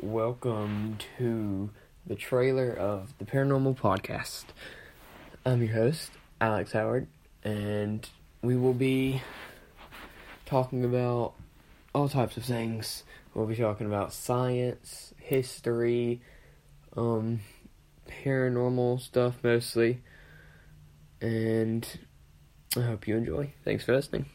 welcome to the trailer of the Paranormal Podcast. I'm your host, Alex Howard, and we will be talking about all types of things. We'll be talking about science, history, um, paranormal stuff mostly, and I hope you enjoy. Thanks for listening.